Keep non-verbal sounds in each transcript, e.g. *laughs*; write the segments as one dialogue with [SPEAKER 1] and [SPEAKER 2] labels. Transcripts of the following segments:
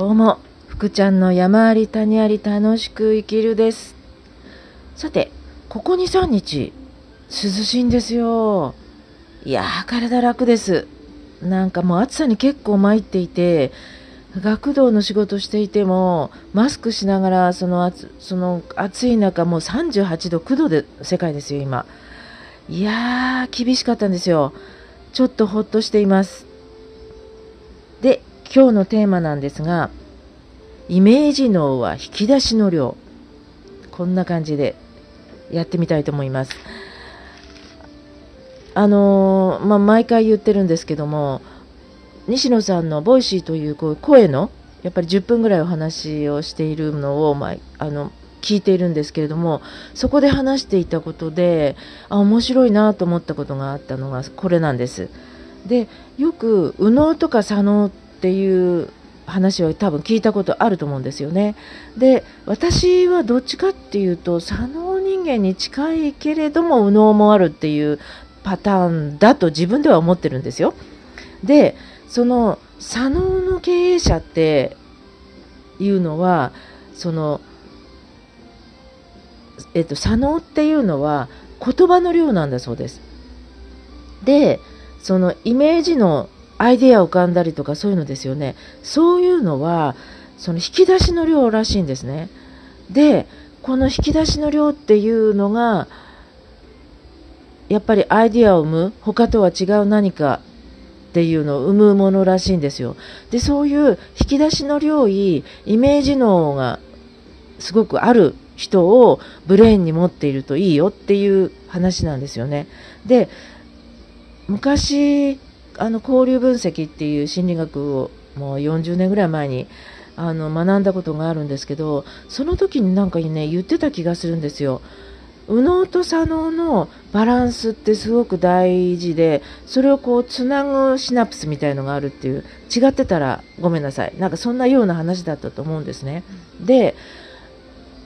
[SPEAKER 1] どうも、福ちゃんの山あり谷あり楽しく生きるです。さて、ここ2、3日、涼しいんですよ。いやー、体楽です。なんかもう暑さに結構参っていて、学童の仕事していても、マスクしながら、その暑その暑い中、もう38度、9度で世界ですよ、今。いやー、厳しかったんですよ。ちょっとほっとしています。今日のテーマなんですが、イメージ脳は引き出しの量。こんな感じでやってみたいと思います。あのーまあ、毎回言ってるんですけども、西野さんのボイシーというこう声の、やっぱり10分ぐらいお話をしているのを、まあ、あの、聞いているんですけれども、そこで話していたことで、あ、面白いなと思ったことがあったのがこれなんです。で、よく、右脳とか左脳っていう話は多分聞いたことあると思うんですよね。で、私はどっちかっていうと、左脳人間に近いけれども、右脳もあるっていうパターンだと自分では思ってるんですよ。で、その左脳の経営者っていうのは、その、えっと、左脳っていうのは言葉の量なんだそうです。で、そのイメージのアイデア浮かんだりとかそういうのですよね。そういうのは、その引き出しの量らしいんですね。で、この引き出しの量っていうのが、やっぱりアイデアを生む、他とは違う何かっていうのを生むものらしいんですよ。で、そういう引き出しの量い、イメージ脳がすごくある人をブレーンに持っているといいよっていう話なんですよね。で、昔、あの、交流分析っていう心理学をもう40年ぐらい前にあの学んだことがあるんですけど、その時になんかね、言ってた気がするんですよ。右脳と左脳のバランスってすごく大事で、それをこうつなぐシナプスみたいのがあるっていう、違ってたらごめんなさい。なんかそんなような話だったと思うんですね。で、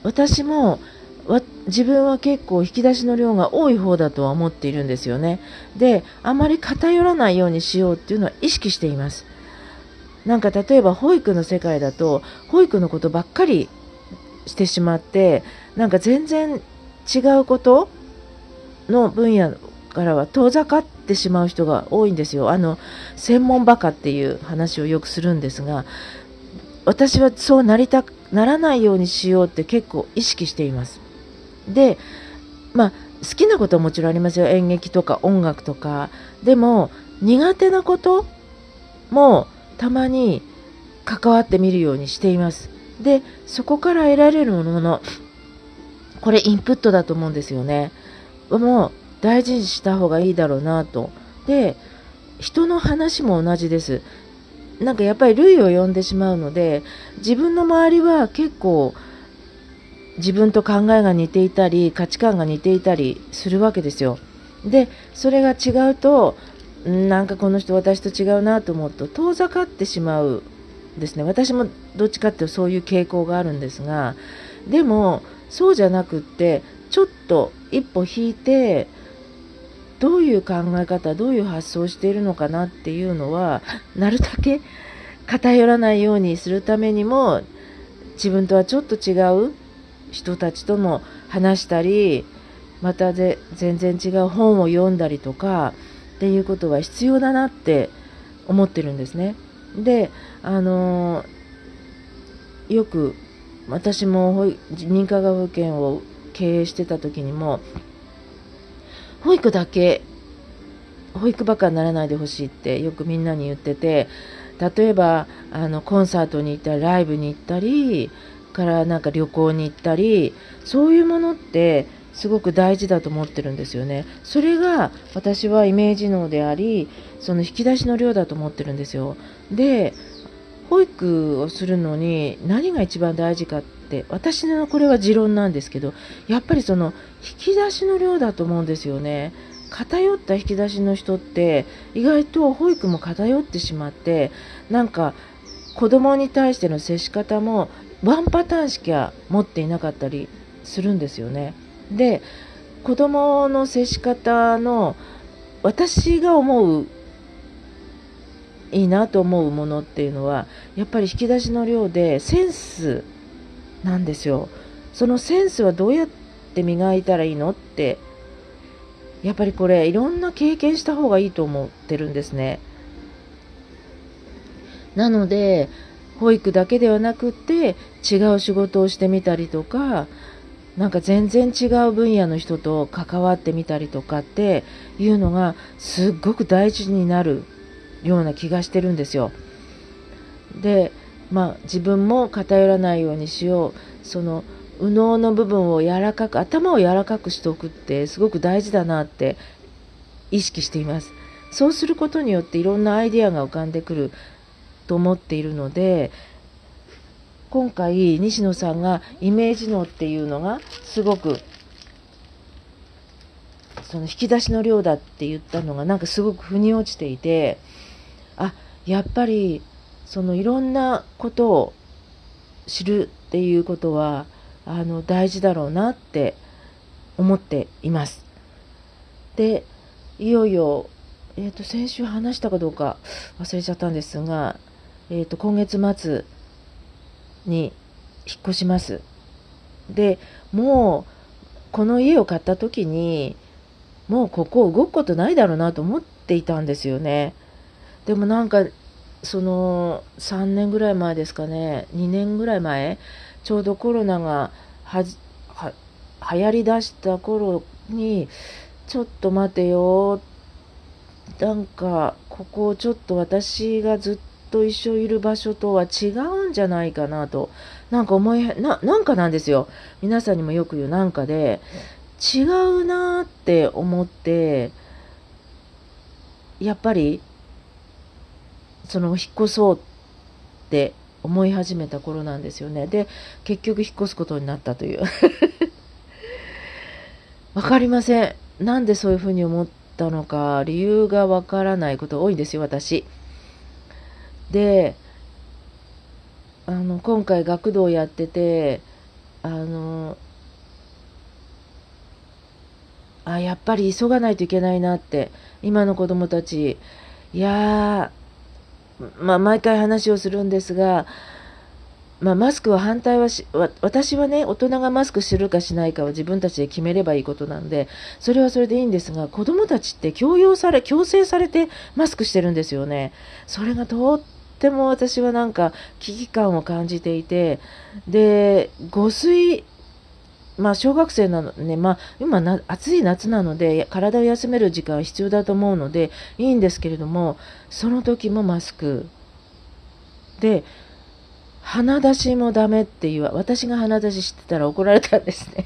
[SPEAKER 1] 私も自分は結構引き出しの量が多い方だとは思っているんですよね。で、あまり偏らないようにしようっていうのは意識しています。なんか例えば保育の世界だと、保育のことばっかりしてしまって、なんか全然違うことの分野からは遠ざかってしまう人が多いんですよ。あの、専門バカっていう話をよくするんですが、私はそうなりたならないようにしようって結構意識しています。で、まあ、好きなことはもちろんありますよ。演劇とか音楽とか。でも、苦手なこともたまに関わってみるようにしています。で、そこから得られるもの、これインプットだと思うんですよね。もう大事にした方がいいだろうなと。で、人の話も同じです。なんかやっぱり類を呼んでしまうので、自分の周りは結構自分と考えが似ていたり、価値観が似ていたりするわけですよ。で、それが違うと、んなんかこの人私と違うなと思うと遠ざかってしまうですね。私もどっちかっていうとそういう傾向があるんですが、でもそうじゃなくって、ちょっと一歩引いて、どういう考え方、どういう発想をしているのかなっていうのは、なるだけ *laughs* 偏らないようにするためにも、自分とはちょっと違う人たちとも話したり、またぜ全然違う本を読んだりとかっていうことは必要だなって思ってるんですね。で、あのよく私も認可学保険を経営してた時にも保育だけ保育ばっかにならないでほしいってよくみんなに言ってて例えばあのコンサートに行ったりライブに行ったりからなんか旅行に行ったりそういうものってすごく大事だと思ってるんですよね。それが私はイメージ脳でありその引き出しの量だと思ってるんですよ。で保育をするのに何が一番大事かって私のこれは持論なんですけどやっぱりその引き出しの量だと思うんですよね。偏った引き出しの人って意外と保育も偏ってしまってなんか子供に対しての接し方もワンパターンしか持っていなかったりするんですよね。で子供の接し方の私が思ういいなと思うものっていうのはやっぱり引き出しの量でセンスなんですよ。そのセンスはどうやって磨いたらいいのってやっぱりこれいろんな経験した方がいいと思ってるんですね。なので保育だけではなくって違う仕事をしてみたりとかなんか全然違う分野の人と関わってみたりとかっていうのがすっごく大事になるような気がしてるんですよ。でまあ自分も偏らないようにしようその右脳の部分を柔らかく頭を柔らかくしておくってすごく大事だなって意識していますそうすることによっていろんなアイデアが浮かんでくると思っているので今回西野さんがイメージ脳っていうのがすごくその引き出しの量だって言ったのがなんかすごく腑に落ちていてあやっぱりそのいろんなことを知るっていうことはあの大事だろうなって思っています。でいよいよ、えーと、先週話したかどうか忘れちゃったんですが、えーと、今月末に引っ越します。でもうこの家を買った時にもうここ動くことないだろうなと思っていたんですよね。でもなんかその3年ぐらい前ですかね2年ぐらい前ちょうどコロナがはは流行りだした頃にちょっと待てよなんかここをちょっと私がずっと一緒いる場所とは違うんじゃないかなとなんか思いななんかなんですよ皆さんにもよく言うなんかで違うなって思ってやっぱりその引っ越そうって思い始めた頃なんですよね。で、結局引っ越すことになったという。*laughs* わかりません。なんでそういうふうに思ったのか、理由がわからないこと多いんですよ、私。で、あの、今回学童やってて、あの、あ、やっぱり急がないといけないなって、今の子供たち、いや、まあ、毎回話をするんですが、まあ、マスクは反対はし、私はね、大人がマスクするかしないかは自分たちで決めればいいことなんで、それはそれでいいんですが、子供たちって強要され、強制されてマスクしてるんですよね。それがとっても私はなんか危機感を感じていて、で、誤水まあ、小学生なのね、まあ、今な、暑い夏なので、体を休める時間は必要だと思うので、いいんですけれども、その時もマスク。で、鼻出しもダメっていう、私が鼻出ししてたら怒られたんですね。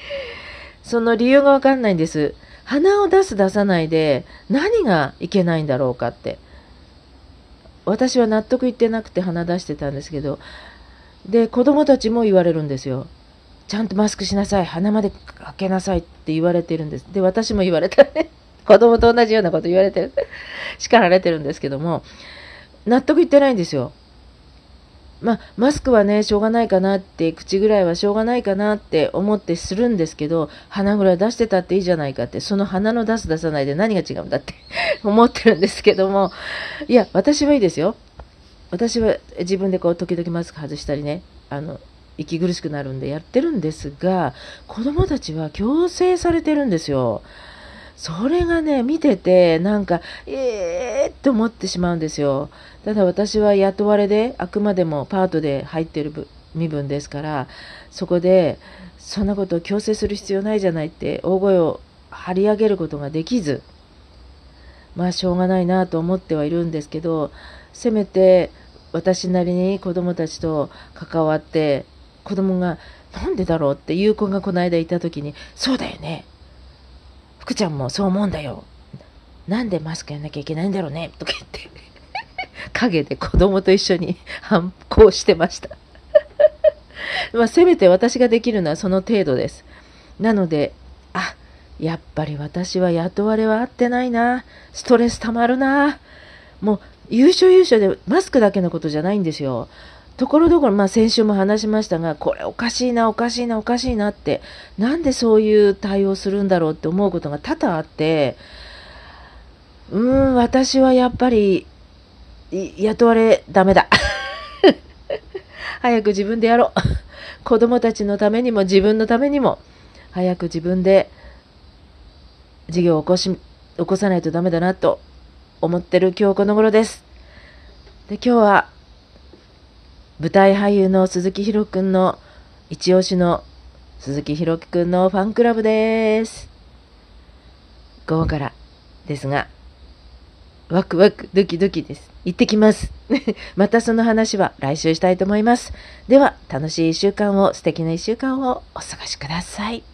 [SPEAKER 1] *laughs* その理由がわかんないんです。鼻を出す出さないで、何がいけないんだろうかって。私は納得いってなくて鼻出してたんですけど、で、子供たちも言われるんですよ。ちゃんとマスクしなさい、鼻まで開けなさいって言われてるんです。で、私も言われたね。*laughs* 子供と同じようなこと言われてる。叱られてるんですけども、納得いってないんですよ。まあ、マスクはね、しょうがないかなって、口ぐらいはしょうがないかなって思ってするんですけど、鼻ぐらい出してたっていいじゃないかって、その鼻の出す出さないで何が違うんだって *laughs* 思ってるんですけども、いや、私はいいですよ。私は自分でこう、時々マスク外したりね、あの、息苦しくなるんでやってるんですが、子供たちは強制されてるんですよ。それがね、見てて、なんか、えーって思ってしまうんですよ。ただ私は雇われで、あくまでもパートで入ってる身分ですから、そこで、そんなことを強制する必要ないじゃないって大声を張り上げることができず、まあしょうがないなと思ってはいるんですけど、せめて私なりに子供たちと関わって子供が、なんでだろうっていう子がこの間いた時に、そうだよね。福ちゃんもそう思うんだよ。なんでマスクやんなきゃいけないんだろうね。とか言って、*laughs* 陰で子供と一緒に反抗してました。*laughs* まあ、せめて私ができるのはその程度です。なので、あ、やっぱり私は雇われは合ってないな。ストレス溜まるな。もう、優勝優勝でマスクだけのことじゃないんですよ。ところどころ、まあ、先週も話しましたが、これおかしいな、おかしいな、おかしいなって、なんでそういう対応するんだろうって思うことが多々あって、うーん、私はやっぱり雇われダメだ。*laughs* 早く自分でやろう。子供たちのためにも自分のためにも、早く自分で事業を起こし、起こさないとダメだなと思ってる今日この頃です。で、今日は舞台俳優の鈴木ひろくんの一押しの鈴木ひろきくんのファンクラブです。午後からですが、ワクワクドキドキです。行ってきます。*laughs* またその話は来週したいと思います。では、楽しい一週間を、素敵な一週間をお過ごしください。